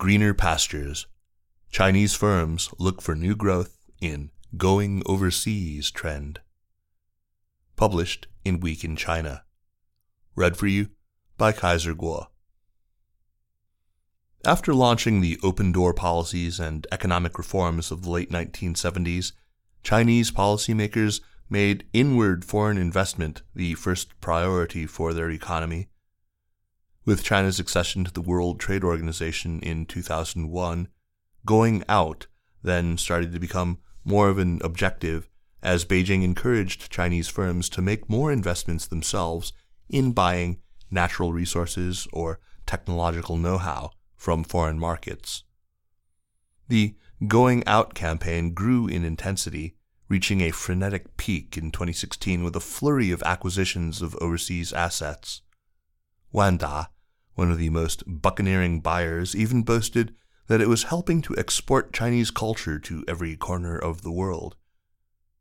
Greener pastures. Chinese firms look for new growth in going overseas trend. Published in Week in China. Read for you by Kaiser Kuo. After launching the open door policies and economic reforms of the late 1970s, Chinese policymakers made inward foreign investment the first priority for their economy. With China's accession to the World Trade Organization in 2001, going out then started to become more of an objective as Beijing encouraged Chinese firms to make more investments themselves in buying natural resources or technological know how from foreign markets. The Going Out campaign grew in intensity reaching a frenetic peak in 2016 with a flurry of acquisitions of overseas assets. Wanda, one of the most buccaneering buyers, even boasted that it was helping to export Chinese culture to every corner of the world.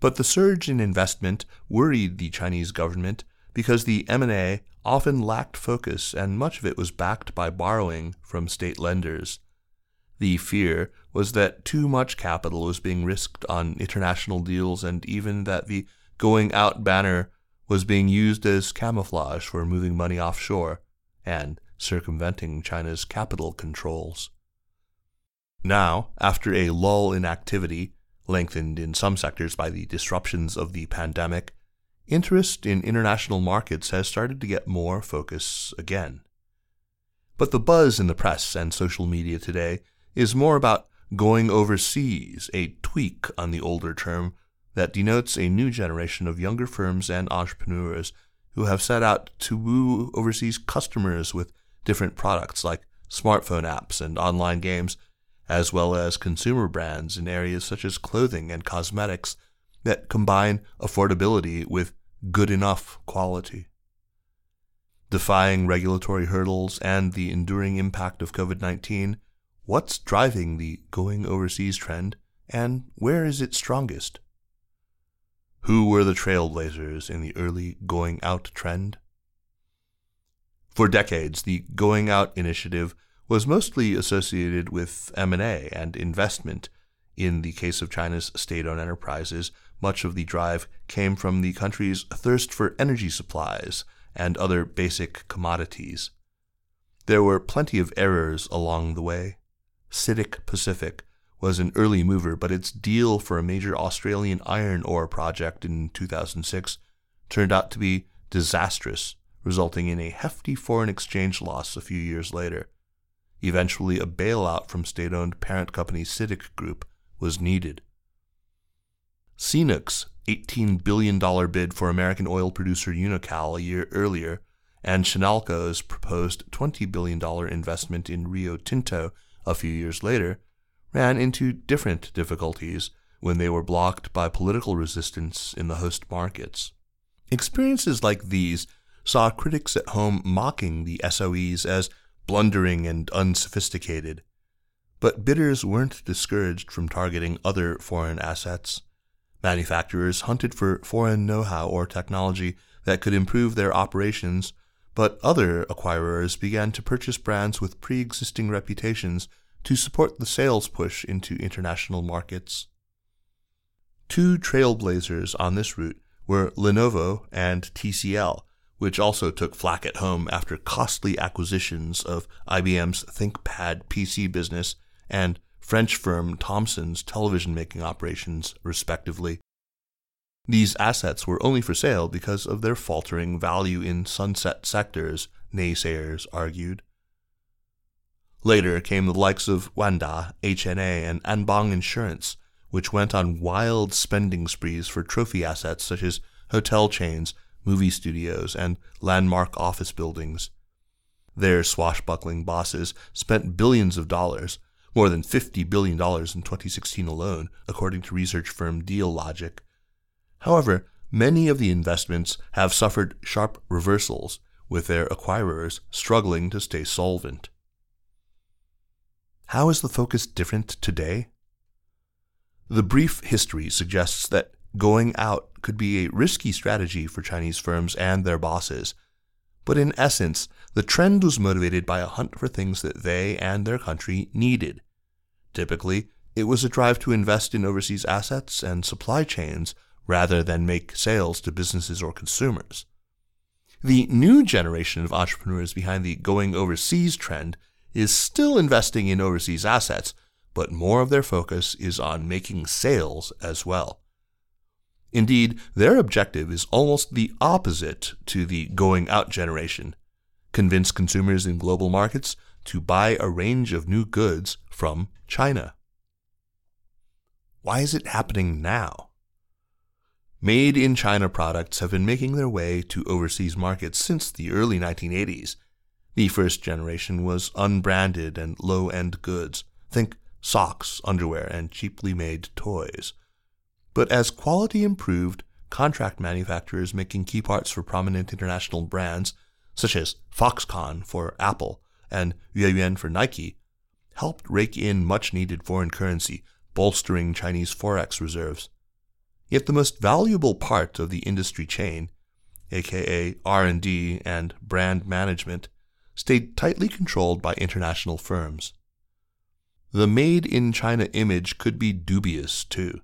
But the surge in investment worried the Chinese government because the M&A often lacked focus and much of it was backed by borrowing from state lenders. The fear was that too much capital was being risked on international deals and even that the going out banner was being used as camouflage for moving money offshore and circumventing China's capital controls. Now, after a lull in activity, lengthened in some sectors by the disruptions of the pandemic, interest in international markets has started to get more focus again. But the buzz in the press and social media today is more about going overseas, a tweak on the older term that denotes a new generation of younger firms and entrepreneurs who have set out to woo overseas customers with different products like smartphone apps and online games, as well as consumer brands in areas such as clothing and cosmetics that combine affordability with good enough quality. Defying regulatory hurdles and the enduring impact of COVID 19, What's driving the going overseas trend, and where is it strongest? Who were the trailblazers in the early going out trend? For decades, the going out initiative was mostly associated with M&A and investment. In the case of China's state-owned enterprises, much of the drive came from the country's thirst for energy supplies and other basic commodities. There were plenty of errors along the way. CITIC Pacific was an early mover, but its deal for a major Australian iron ore project in 2006 turned out to be disastrous, resulting in a hefty foreign exchange loss a few years later. Eventually, a bailout from state owned parent company CITIC Group was needed. CNOOC's $18 billion bid for American oil producer Unocal a year earlier, and Chinalco's proposed $20 billion investment in Rio Tinto a few years later, ran into different difficulties when they were blocked by political resistance in the host markets. Experiences like these saw critics at home mocking the SOEs as blundering and unsophisticated. But bidders weren't discouraged from targeting other foreign assets. Manufacturers hunted for foreign know how or technology that could improve their operations but other acquirers began to purchase brands with pre existing reputations to support the sales push into international markets. Two trailblazers on this route were Lenovo and TCL, which also took flack at home after costly acquisitions of IBM's ThinkPad PC business and French firm Thomson's television making operations, respectively. These assets were only for sale because of their faltering value in sunset sectors, naysayers argued. Later came the likes of Wanda, HNA, and Anbang Insurance, which went on wild spending sprees for trophy assets such as hotel chains, movie studios, and landmark office buildings. Their swashbuckling bosses spent billions of dollars, more than $50 billion in 2016 alone, according to research firm Dealogic. However, many of the investments have suffered sharp reversals, with their acquirers struggling to stay solvent. How is the focus different today? The brief history suggests that going out could be a risky strategy for Chinese firms and their bosses. But in essence, the trend was motivated by a hunt for things that they and their country needed. Typically, it was a drive to invest in overseas assets and supply chains rather than make sales to businesses or consumers. The new generation of entrepreneurs behind the going overseas trend is still investing in overseas assets, but more of their focus is on making sales as well. Indeed, their objective is almost the opposite to the going out generation convince consumers in global markets to buy a range of new goods from China. Why is it happening now? Made in China products have been making their way to overseas markets since the early 1980s. The first generation was unbranded and low end goods. Think socks, underwear, and cheaply made toys. But as quality improved, contract manufacturers making key parts for prominent international brands, such as Foxconn for Apple and Yue Yuen for Nike, helped rake in much needed foreign currency, bolstering Chinese forex reserves. Yet the most valuable part of the industry chain, aka R&D and brand management, stayed tightly controlled by international firms. The made in China image could be dubious too.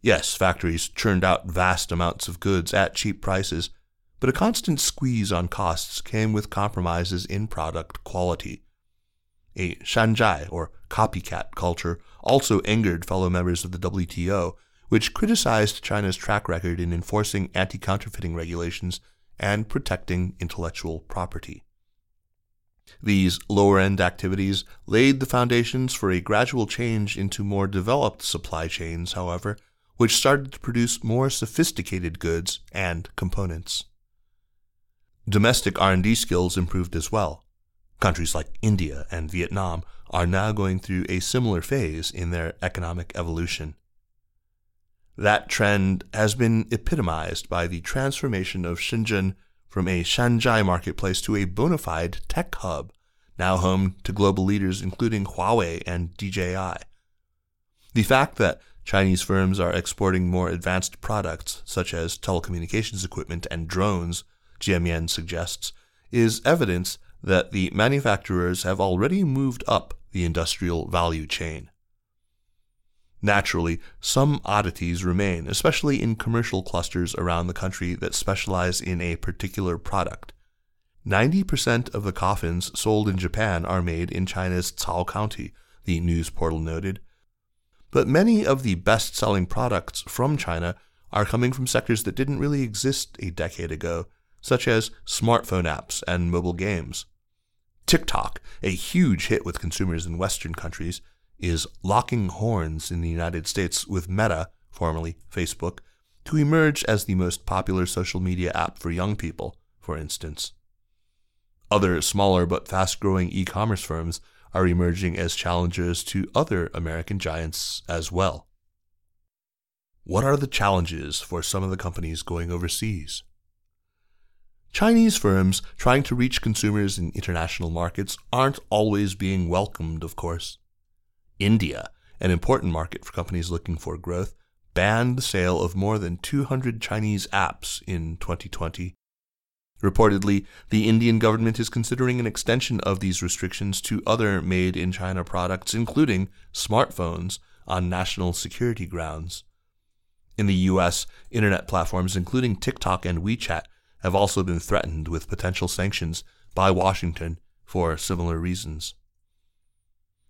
Yes, factories churned out vast amounts of goods at cheap prices, but a constant squeeze on costs came with compromises in product quality. A shanzhai, or copycat culture, also angered fellow members of the WTO which criticized China's track record in enforcing anti counterfeiting regulations and protecting intellectual property. These lower end activities laid the foundations for a gradual change into more developed supply chains, however, which started to produce more sophisticated goods and components. Domestic R&D skills improved as well. Countries like India and Vietnam are now going through a similar phase in their economic evolution. That trend has been epitomized by the transformation of Shenzhen from a shanzhai marketplace to a bona fide tech hub, now home to global leaders including Huawei and DJI. The fact that Chinese firms are exporting more advanced products, such as telecommunications equipment and drones, Jiemian suggests, is evidence that the manufacturers have already moved up the industrial value chain. Naturally, some oddities remain, especially in commercial clusters around the country that specialize in a particular product. 90% of the coffins sold in Japan are made in China's Cao County, the news portal noted. But many of the best selling products from China are coming from sectors that didn't really exist a decade ago, such as smartphone apps and mobile games. TikTok, a huge hit with consumers in Western countries, is locking horns in the United States with Meta, formerly Facebook, to emerge as the most popular social media app for young people, for instance. Other smaller but fast growing e commerce firms are emerging as challengers to other American giants as well. What are the challenges for some of the companies going overseas? Chinese firms trying to reach consumers in international markets aren't always being welcomed, of course. India, an important market for companies looking for growth, banned the sale of more than 200 Chinese apps in 2020. Reportedly, the Indian government is considering an extension of these restrictions to other made in China products, including smartphones, on national security grounds. In the US, internet platforms including TikTok and WeChat have also been threatened with potential sanctions by Washington for similar reasons.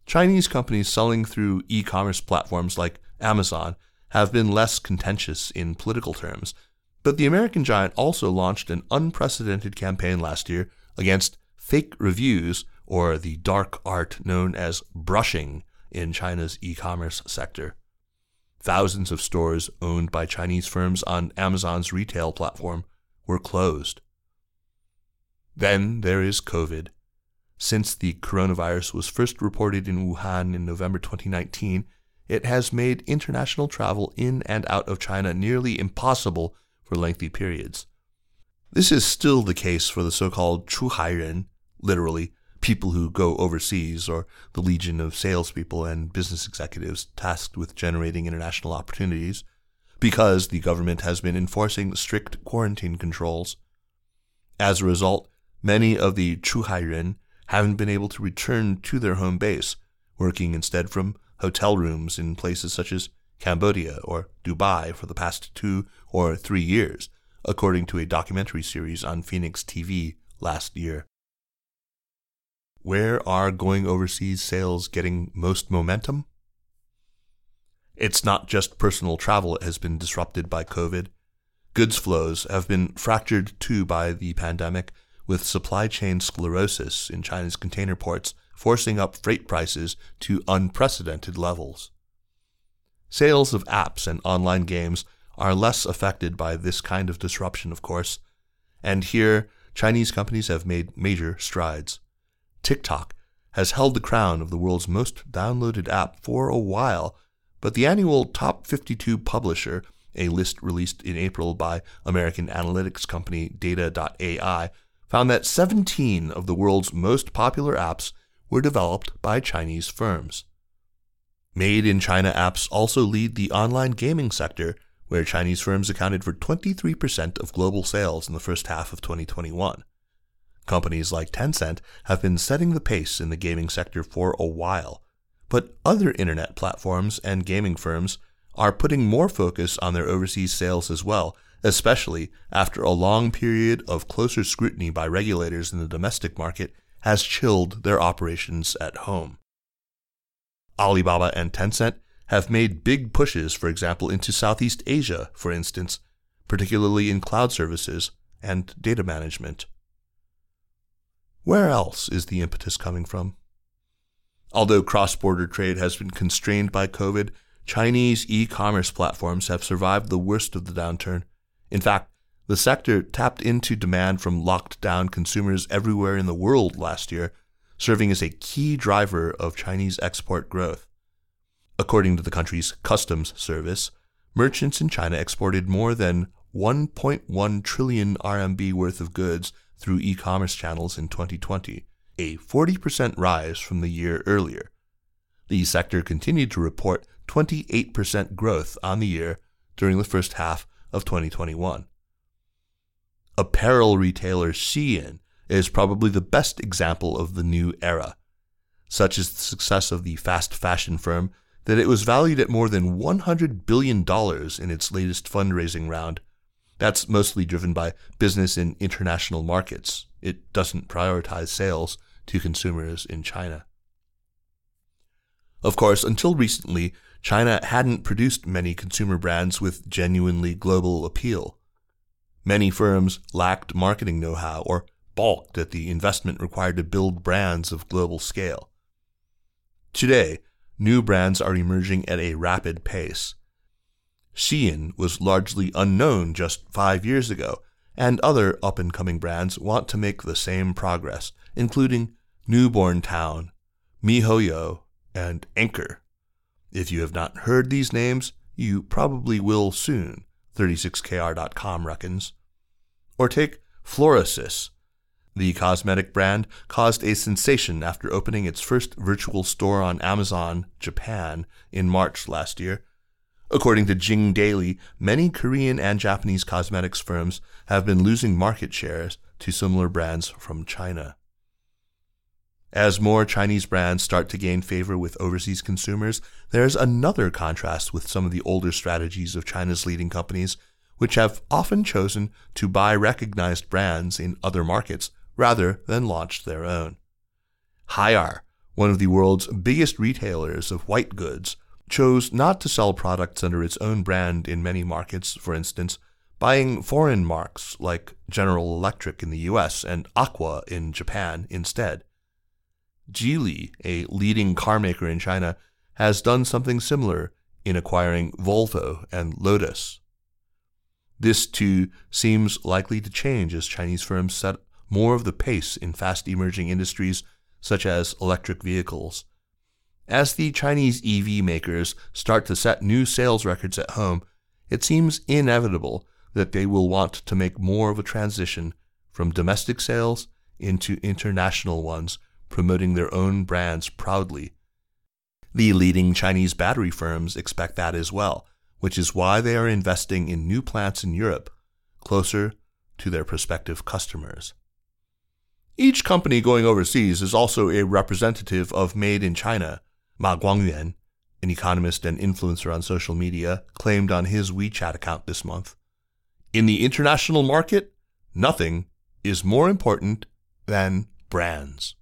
Chinese companies selling through e commerce platforms like Amazon have been less contentious in political terms, but the American giant also launched an unprecedented campaign last year against fake reviews, or the dark art known as brushing in China's e commerce sector. Thousands of stores owned by Chinese firms on Amazon's retail platform were closed. Then there is COVID Since the coronavirus was first reported in Wuhan in November 2019, it has made international travel in and out of China nearly impossible for lengthy periods. This is still the case for the so called Chuhairen, literally, people who go overseas, or the legion of salespeople and business executives tasked with generating international opportunities, because the government has been enforcing strict quarantine controls. As a result, many of the Chuhairen haven't been able to return to their home base, working instead from hotel rooms in places such as Cambodia or Dubai for the past two or three years, according to a documentary series on Phoenix TV last year. Where are going overseas sales getting most momentum? It's not just personal travel that has been disrupted by COVID. Goods flows have been fractured too by the pandemic, with supply chain sclerosis in China's container ports forcing up freight prices to unprecedented levels. Sales of apps and online games are less affected by this kind of disruption, of course, and here Chinese companies have made major strides. TikTok has held the crown of the world's most downloaded app for a while, but the annual Top 52 Publisher, a list released in April by American analytics company Data.ai, found that 17 of the world's most popular apps were developed by Chinese firms. Made in China apps also lead the online gaming sector, where Chinese firms accounted for 23% of global sales in the first half of 2021. Companies like Tencent have been setting the pace in the gaming sector for a while, but other internet platforms and gaming firms are putting more focus on their overseas sales as well, especially after a long period of closer scrutiny by regulators in the domestic market has chilled their operations at home. Alibaba and Tencent have made big pushes, for example, into Southeast Asia, for instance, particularly in cloud services and data management. Where else is the impetus coming from? Although cross border trade has been constrained by COVID, Chinese e commerce platforms have survived the worst of the downturn. In fact, the sector tapped into demand from locked down consumers everywhere in the world last year, serving as a key driver of Chinese export growth. According to the country's customs service, merchants in China exported more than 1.1 trillion RMB worth of goods through e commerce channels in 2020, a 40% rise from the year earlier. The sector continued to report 28% growth on the year during the first half of 2021 apparel retailer Shein is probably the best example of the new era. Such is the success of the fast fashion firm that it was valued at more than $100 billion in its latest fundraising round. That's mostly driven by business in international markets. It doesn't prioritize sales to consumers in China. Of course, until recently, China hadn't produced many consumer brands with genuinely global appeal. Many firms lacked marketing know how or balked at the investment required to build brands of global scale. Today, new brands are emerging at a rapid pace. Shein was largely unknown just five years ago, and other up and coming brands want to make the same progress, including Newborn Town, MiHoYo, and Anker. If you have not heard these names, you probably will soon, 36kr.com reckons. Or take Florasis. The cosmetic brand caused a sensation after opening its first virtual store on Amazon Japan in March last year. According to Jing Daily, many Korean and Japanese cosmetics firms have been losing market shares to similar brands from China. As more Chinese brands start to gain favor with overseas consumers, there's another contrast with some of the older strategies of China's leading companies which have often chosen to buy recognized brands in other markets rather than launch their own. Haier, one of the world's biggest retailers of white goods, chose not to sell products under its own brand in many markets, for instance, buying foreign marks like General Electric in the US and Aqua in Japan instead. Geely, a leading car maker in China, has done something similar in acquiring Volvo and Lotus. This, too, seems likely to change as Chinese firms set more of the pace in fast emerging industries such as electric vehicles. As the Chinese EV makers start to set new sales records at home, it seems inevitable that they will want to make more of a transition from domestic sales into international ones, promoting their own brands proudly. The leading Chinese battery firms expect that as well, which is why they are investing in new plants in Europe, closer to their prospective customers. Each company going overseas is also a representative of Made in China. Ma Guangyuan, an economist and influencer on social media, claimed on his WeChat account this month. In the international market, nothing is more important than brands.